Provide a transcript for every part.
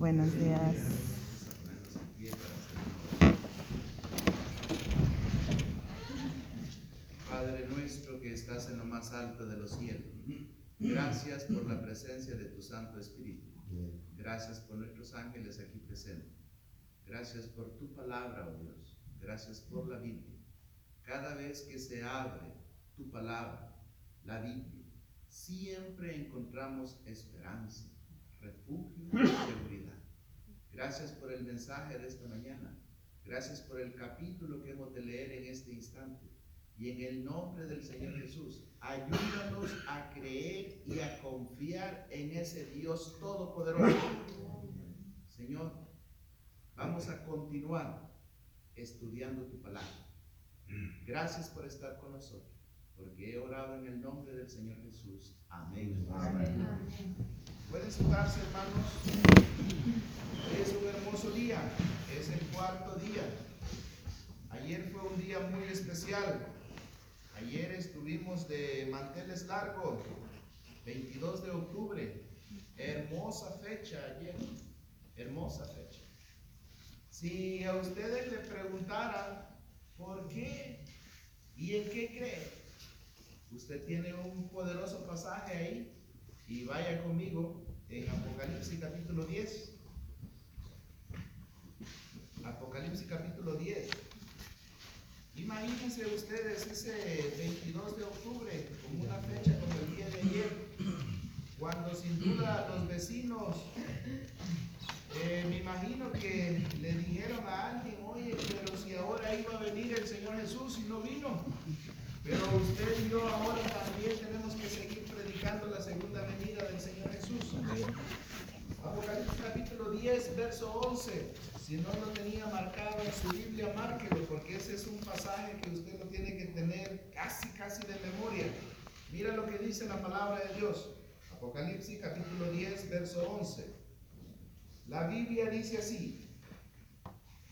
Buenos días. Padre nuestro que estás en lo más alto de los cielos, gracias por la presencia de tu Santo Espíritu. Gracias por nuestros ángeles aquí presentes. Gracias por tu palabra, oh Dios. Gracias por la Biblia. Cada vez que se abre tu palabra, la Biblia, siempre encontramos esperanza, refugio y seguridad. Gracias por el mensaje de esta mañana. Gracias por el capítulo que hemos de leer en este instante. Y en el nombre del Señor Jesús, ayúdanos a creer y a confiar en ese Dios todopoderoso. Señor, vamos a continuar estudiando tu palabra. Gracias por estar con nosotros, porque he orado en el nombre del Señor Jesús. Amén. Amén. Pueden sentarse, hermanos. Hoy es un hermoso día, es el cuarto día. Ayer fue un día muy especial. Ayer estuvimos de manteles largos, 22 de octubre. Hermosa fecha ayer, hermosa fecha. Si a ustedes le preguntaran por qué y en qué cree, usted tiene un poderoso pasaje ahí y vaya conmigo en Apocalipsis capítulo 10. Apocalipsis capítulo 10. Imagínense ustedes ese 22 de octubre como una fecha como el día de ayer, cuando sin duda los vecinos, eh, me imagino que le dijeron a alguien, oye, pero si ahora iba a venir el Señor Jesús y no vino, pero usted y yo ahora también tenemos que seguir predicando la segunda venida del Señor Jesús. Apocalipsis capítulo 10, verso 11. Si no lo tenía marcado en su Biblia, márquelo, porque ese es un pasaje que usted lo tiene que tener casi, casi de memoria. Mira lo que dice la palabra de Dios. Apocalipsis capítulo 10, verso 11. La Biblia dice así.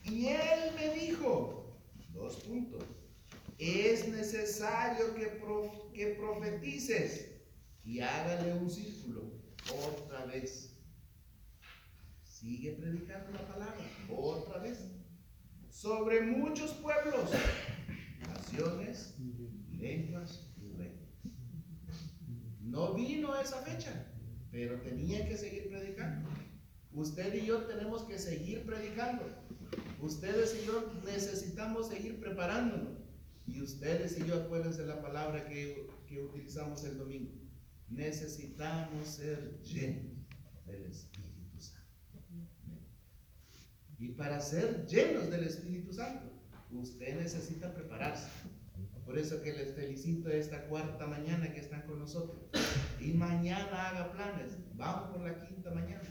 Y él me dijo, dos puntos, es necesario que, profetices y hágale un círculo otra vez Sigue predicando la palabra otra vez. Sobre muchos pueblos, naciones, lenguas y reinos. No vino esa fecha, pero tenía que seguir predicando. Usted y yo tenemos que seguir predicando. Ustedes y yo necesitamos seguir preparándonos. Ustedes y yo, acuérdense la palabra que, que utilizamos el domingo. Necesitamos ser llenos del Espíritu. Y para ser llenos del Espíritu Santo, usted necesita prepararse. Por eso que les felicito esta cuarta mañana que están con nosotros. Y mañana haga planes. Vamos por la quinta mañana.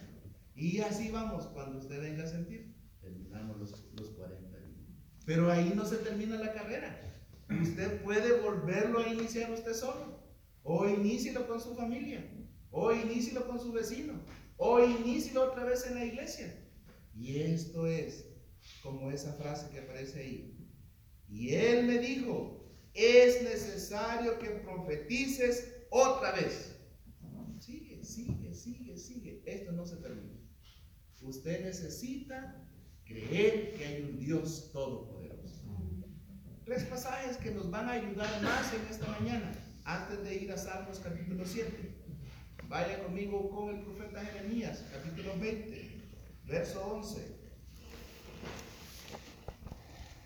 Y así vamos cuando usted venga a sentir. Terminamos los, los 40 días. Pero ahí no se termina la carrera. Usted puede volverlo a iniciar usted solo. O inícielo con su familia. O inícielo con su vecino. O inícielo otra vez en la iglesia. Y esto es como esa frase que aparece ahí. Y él me dijo, es necesario que profetices otra vez. Sigue, sigue, sigue, sigue. Esto no se termina. Usted necesita creer que hay un Dios todopoderoso. Tres pasajes que nos van a ayudar más en esta mañana, antes de ir a Salmos capítulo 7. Vaya conmigo con el profeta Jeremías, capítulo 20. Verso 11.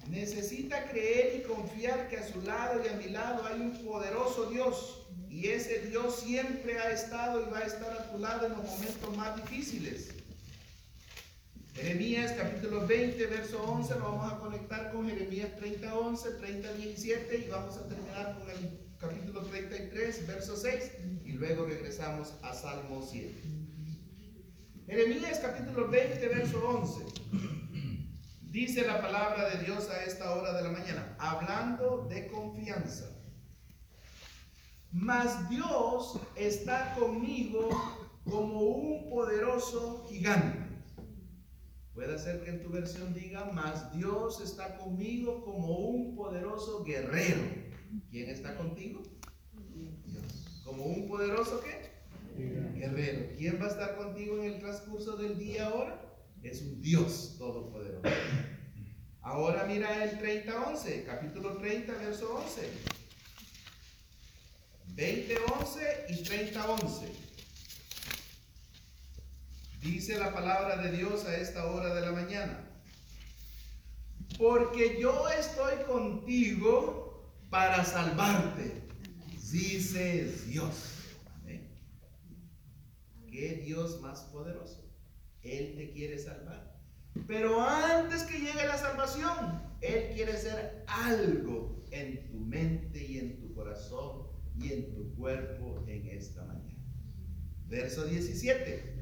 Necesita creer y confiar que a su lado y a mi lado hay un poderoso Dios. Y ese Dios siempre ha estado y va a estar a tu lado en los momentos más difíciles. Jeremías capítulo 20, verso 11, lo vamos a conectar con Jeremías 30, 11, 30, 17 y vamos a terminar con el capítulo 33, verso 6 y luego regresamos a Salmo 7. Jeremías capítulo 20, verso 11. Dice la palabra de Dios a esta hora de la mañana, hablando de confianza. Mas Dios está conmigo como un poderoso gigante. Puede ser que en tu versión diga, mas Dios está conmigo como un poderoso guerrero. ¿Quién está contigo? Dios. ¿Como un poderoso qué? guerrero. ¿Quién va a estar contigo en el transcurso del día ahora? Es un Dios todopoderoso. Ahora mira el 30-11, capítulo 30, verso 11. 20, 11 y 30, 11. Dice la palabra de Dios a esta hora de la mañana. Porque yo estoy contigo para salvarte, dice Dios. Amén. ¿Qué Dios más poderoso? Él te quiere salvar. Pero antes que llegue la salvación, Él quiere hacer algo en tu mente y en tu corazón y en tu cuerpo en esta mañana. Verso 17.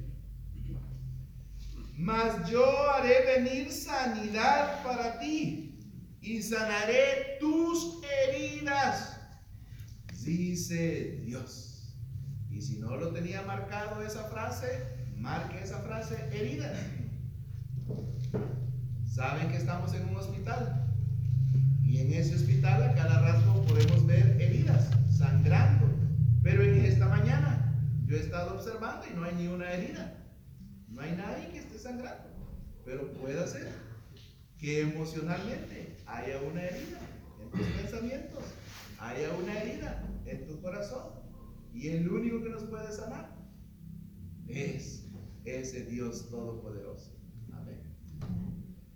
Mas yo haré venir sanidad para ti y sanaré tus heridas, dice Dios. Y si no lo tenía marcado esa frase, marque esa frase heridas. Saben que estamos en un hospital y en ese hospital a cada rato podemos ver heridas sangrando. Pero en esta mañana yo he estado observando y no hay ni una herida. No hay nadie que esté sangrando. Pero puede ser que emocionalmente haya una herida en tus pensamientos, haya una herida en tu corazón. Y el único que nos puede sanar es ese Dios todopoderoso. Amén.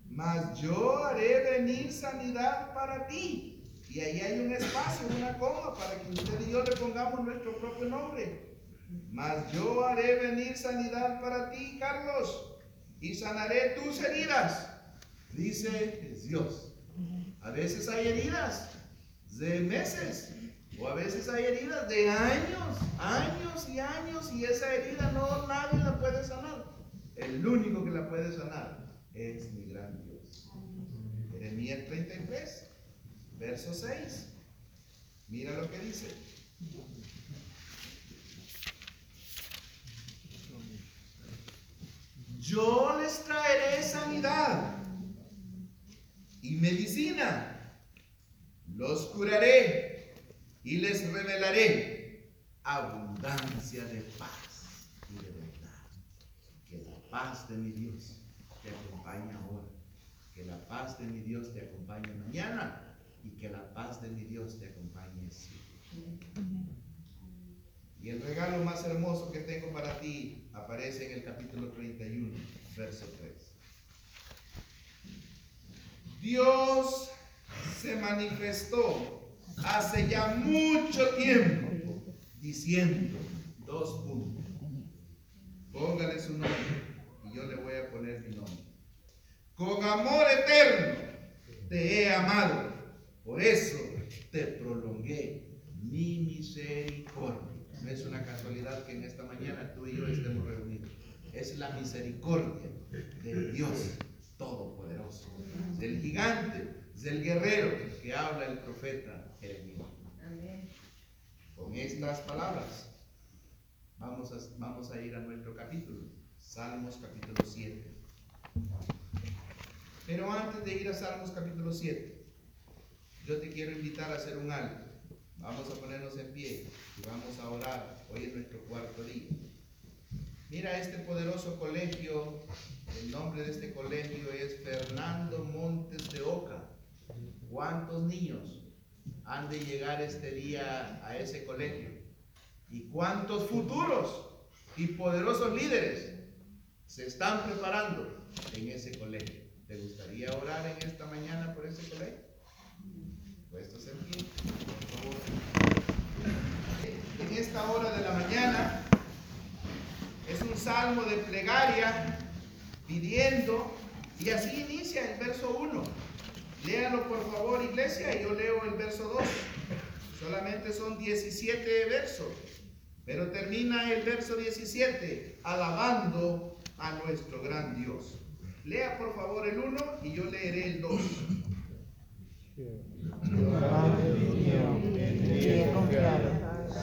Mas yo haré venir sanidad para ti y ahí hay un espacio, una coma, para que usted y yo le pongamos nuestro propio nombre. Mas yo haré venir sanidad para ti, Carlos, y sanaré tus heridas, dice Dios. A veces hay heridas de meses, o a veces hay heridas de años, años y años, y esa herida no nadie la puede sanar. El único que la puede sanar es mi gran Dios. Jeremías 33. Verso 6. Mira lo que dice. Yo les traeré sanidad y medicina. Los curaré y les revelaré abundancia de paz y de verdad. Que la paz de mi Dios te acompañe ahora. Que la paz de mi Dios te acompañe mañana y que la paz de mi Dios te acompañe siempre. Y el regalo más hermoso que tengo para ti aparece en el capítulo 31, verso 3. Dios se manifestó hace ya mucho tiempo diciendo dos puntos. Póngale su nombre y yo le voy a poner mi nombre. Con amor eterno te he amado por eso te prolongué mi misericordia. No es una casualidad que en esta mañana tú y yo estemos reunidos. Es la misericordia del Dios Todopoderoso, del gigante, del guerrero que habla el profeta Jeremías. Con estas palabras vamos a, vamos a ir a nuestro capítulo, Salmos capítulo 7. Pero antes de ir a Salmos capítulo 7, yo te quiero invitar a hacer un alto. Vamos a ponernos en pie y vamos a orar. Hoy es nuestro cuarto día. Mira este poderoso colegio. El nombre de este colegio es Fernando Montes de Oca. ¿Cuántos niños han de llegar este día a ese colegio? ¿Y cuántos futuros y poderosos líderes se están preparando en ese colegio? ¿Te gustaría orar en esta mañana por ese colegio? Puestos en pie, por favor. En esta hora de la mañana es un salmo de plegaria pidiendo, y así inicia el verso 1. Léalo por favor, iglesia, y yo leo el verso 2. Solamente son 17 versos, pero termina el verso 17 alabando a nuestro gran Dios. Lea por favor el 1 y yo leeré el 2.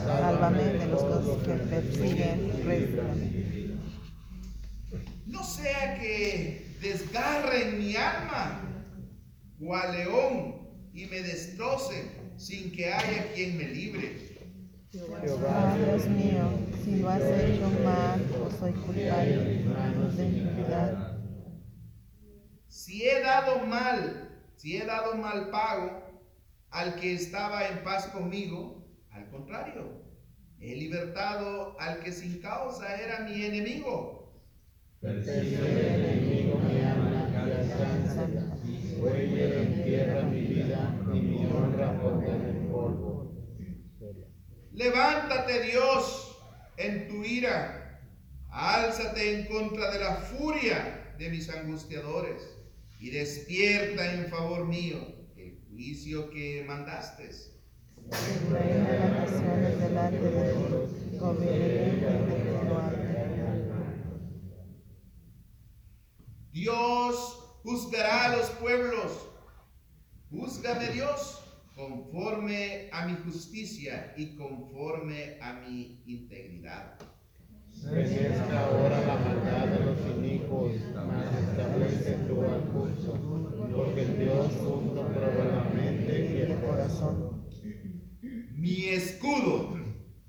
Sálvame de los que persiguen, No sea que desgarren mi alma, cual león, y me destrocen sin que haya quien me libre. Jehová Dios mío, si lo has hecho mal o soy culpable de iniquidad. Si he dado mal, si he dado mal pago al que estaba en paz conmigo, contrario, he libertado al que sin causa era mi enemigo. Persigue el enemigo mi alma y alcanza, huelle en tierra mi vida y mi honra por el polvo. Levántate Dios en tu ira, álzate en contra de la furia de mis angustiadores y despierta en favor mío el juicio que mandaste. Dios juzgará a los pueblos. Júzgame Dios conforme a mi justicia y conforme a mi integridad. Enesta ahora la maldad de los inicuos, mas establece tu recurso, porque Dios justo prueba la mente y el corazón. Mi escudo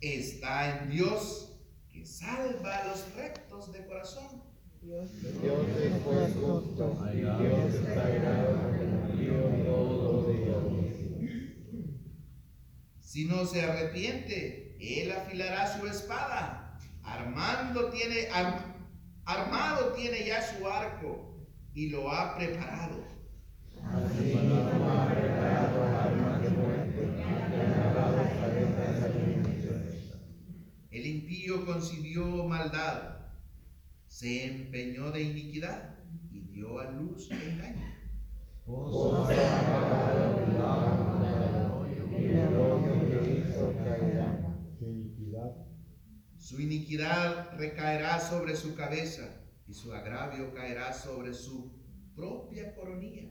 está en Dios que salva a los rectos de corazón. Dios es justo, y Dios impío todos los días. Si no se arrepiente, él afilará su espada. Armando tiene, ar- armado tiene ya su arco y lo ha preparado. Así no ha preparado armas de muerte, y ha lavado saetas al enemigo. Concibió maldad, se empeñó de iniquidad y dio a luz engaño. Su iniquidad recaerá sobre su cabeza y su agravio caerá sobre su propia coronilla.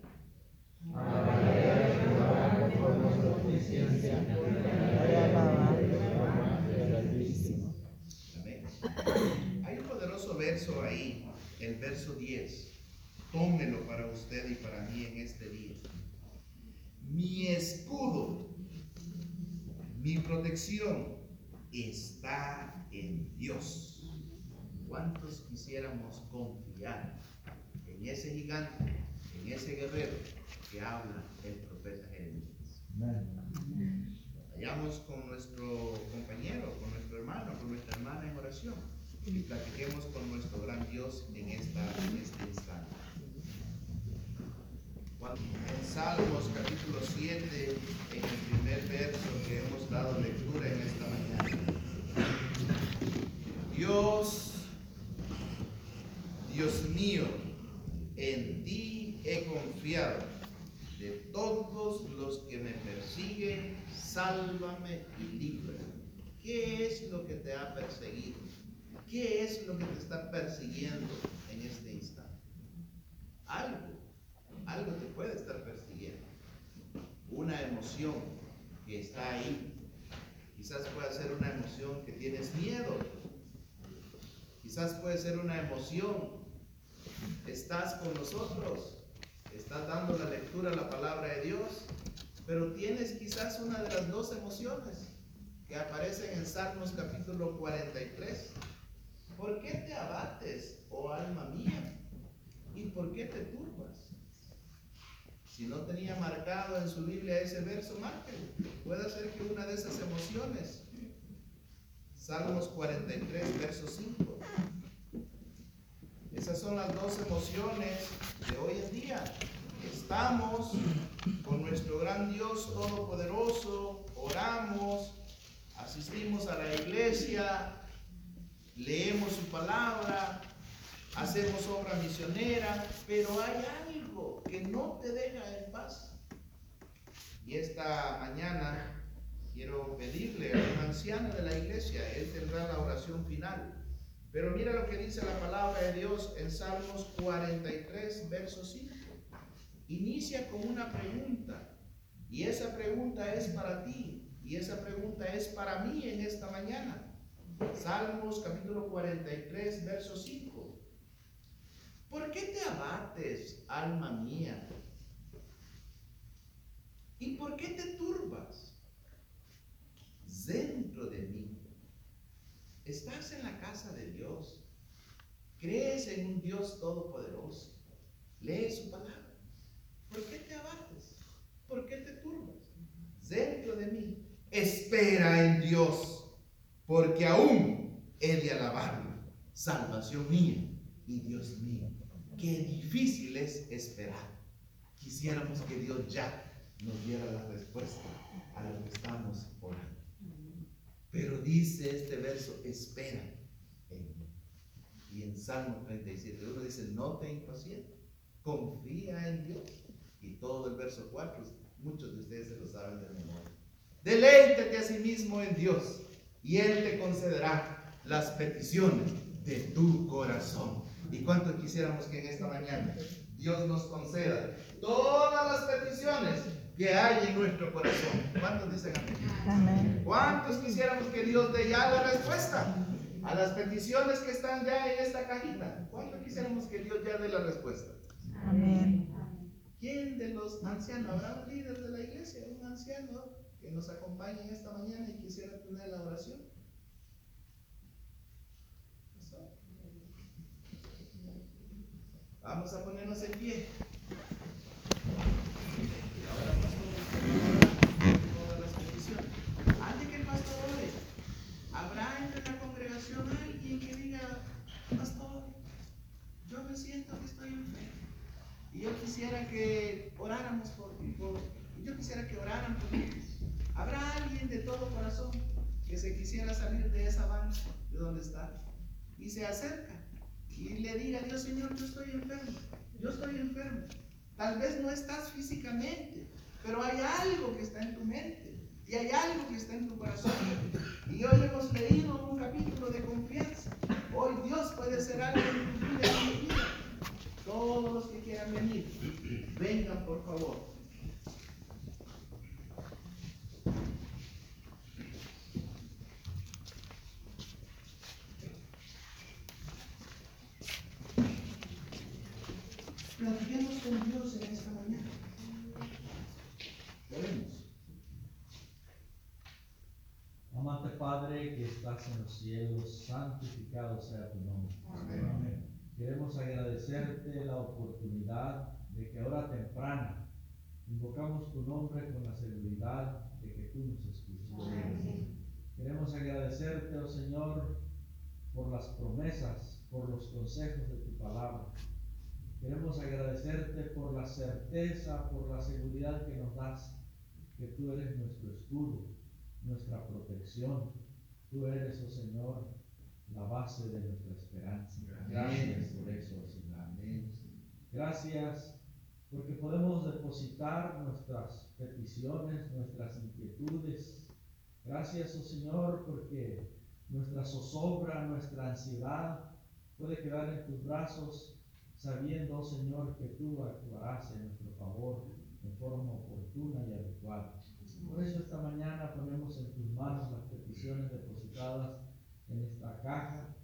Alabaré a Jehová conforme a su justicia, y haré alabar a Jehová del Altísimo. Amén. Hay un poderoso verso ahí, el verso 10. Tómelo para usted y para mí en este día. Mi escudo, mi protección está en Dios. ¿Cuántos quisiéramos confiar en ese gigante, en ese guerrero que habla el profeta Jeremías? Vayamos con nuestro compañero, con nuestro hermano, con nuestra hermana en oración y platiquemos con nuestro gran Dios en, esta, en este instante. En Salmos capítulo 7, en el primer verso que hemos dado lectura en esta mañana. Dios, Dios mío, en ti he confiado. De todos los que me persiguen, sálvame y líbrame. ¿Qué es lo que te ha perseguido? ¿Qué es lo que te está persiguiendo en este instante? Algo, algo te puede estar persiguiendo. Una emoción que está ahí. Quizás pueda ser una emoción que tienes miedo. Quizás puede ser una emoción. Estás con nosotros. Estás dando la lectura a la palabra de Dios. Pero tienes quizás una de las dos emociones que aparecen en Salmos capítulo 43. ¿Por qué te abates, oh alma mía? ¿Y por qué te turbas? Si no tenía marcado en su Biblia ese verso, márquelo. Puede ser que una de esas emociones. Salmos 43, verso 5. Esas son las dos emociones de hoy en día. Estamos con nuestro gran Dios Todopoderoso, oramos, asistimos a la iglesia, leemos su palabra, hacemos obra misionera, pero hay algo que no te deja en paz. Y esta mañana quiero pedirle a un anciano de la iglesia, él tendrá la oración final. Pero mira lo que dice la palabra de Dios en Salmos 43, verso 5. Inicia con una pregunta. Y esa pregunta es para ti. Y esa pregunta es para mí en esta mañana. Salmos capítulo 43, verso 5. ¿Por qué te abates, alma mía? ¿Y por qué te turbas? dentro de mí. Estás en la casa de Dios. Crees en un Dios todopoderoso. Lee su palabra. ¿Por qué te abates? ¿Por qué te turbas? Dentro de mí. Espera en Dios, porque aún he de alabarlo. Salvación mía y Dios mío. Qué difícil es esperar. Quisiéramos que Dios ya nos diera la respuesta a lo que estamos orando. Pero dice este verso, espera en mí. Y en Salmo 37, uno dice, no te impacientes, confía en Dios. Y todo el verso 4, muchos de ustedes se lo saben de memoria. Deleítate a sí mismo en Dios y Él te concederá las peticiones de tu corazón. ¿Y cuánto quisiéramos que en esta mañana Dios nos conceda todas las peticiones que hay en nuestro corazón? ¿Cuántos dicen amén? Amén. ¿Cuántos quisiéramos que Dios dé ya la respuesta a las peticiones que están ya en esta cajita? ¿Cuántos quisiéramos que Dios ya dé la respuesta? Amén. ¿Quién de los ancianos, habrá un líder de la iglesia, un anciano que nos acompañe esta mañana y quisiera tener la oración? Vamos a ponernos en pie. Y ahora, pastor, Yo quisiera que oráramos por, por yo quisiera que oraran por mí. ¿Habrá alguien de todo corazón que se quisiera salir de esa banca, de donde está, y se acerca y le diga a Dios, Señor, yo estoy enfermo, yo estoy enfermo. Tal vez no estás físicamente, pero hay algo que está en tu mente y hay algo que está en tu corazón. Y hoy hemos leído un capítulo de confianza. Hoy Dios puede hacer algo en tu vida y en mi vida. Todos los que quieran venir, vengan por favor. Platiquemos con Dios en esta mañana. Oremos. Amante Padre que estás en los cielos, santificado sea tu nombre. Amén. Queremos agradecerte la oportunidad de que ahora temprano invocamos tu nombre con la seguridad de que tú nos escuchas. Queremos agradecerte, oh Señor, por las promesas, por los consejos de tu palabra. Queremos agradecerte por la certeza, por la seguridad que nos das, que tú eres nuestro escudo, nuestra protección. Tú eres, oh Señor, la base de nuestra esperanza. Gracias por eso, Señor. Amén. Gracias porque podemos depositar nuestras peticiones, nuestras inquietudes. Gracias, oh Señor, porque nuestra zozobra, nuestra ansiedad puede quedar en tus brazos, sabiendo, oh Señor, que tú actuarás en nuestro favor de forma oportuna y adecuada. Por eso esta mañana ponemos en tus manos las peticiones depositadas en esta caja,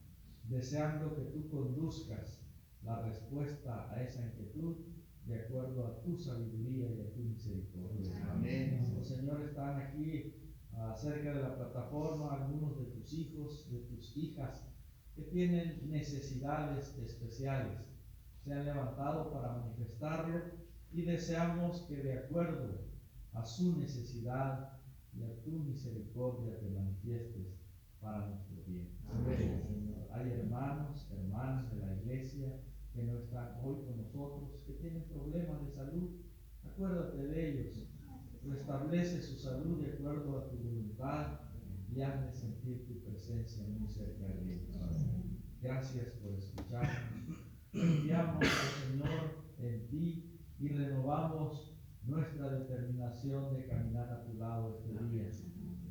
deseando que tú conduzcas la respuesta a esa inquietud de acuerdo a tu sabiduría y a tu misericordia. Amén. Oh, Señor, están aquí ah, cerca de la plataforma algunos de tus hijos, de tus hijas, que tienen necesidades especiales. Se han levantado para manifestarlo y deseamos que de acuerdo a su necesidad y a tu misericordia te manifiestes para nuestro bien. Amén. Hay hermanos, hermanas de la iglesia que no están hoy con nosotros, que tienen problemas de salud. Acuérdate de ellos. Restablece su salud de acuerdo a tu voluntad y hazme sentir tu presencia muy cerca de ellos. Gracias por escucharnos. Confiamos, Señor, en ti y renovamos nuestra determinación de caminar a tu lado este día.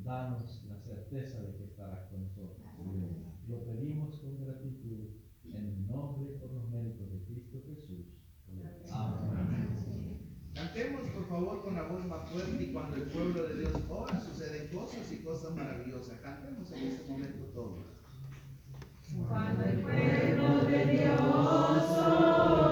Danos la certeza de que estarás con nosotros. Lo pedimos con gratitud en el nombre y por los méritos de Cristo Jesús. Amén. Cantemos por favor con la voz más fuerte y cuando el pueblo de Dios ora suceden cosas y cosas maravillosas. Cantemos en este momento todos. Cuando el pueblo de Dios ora,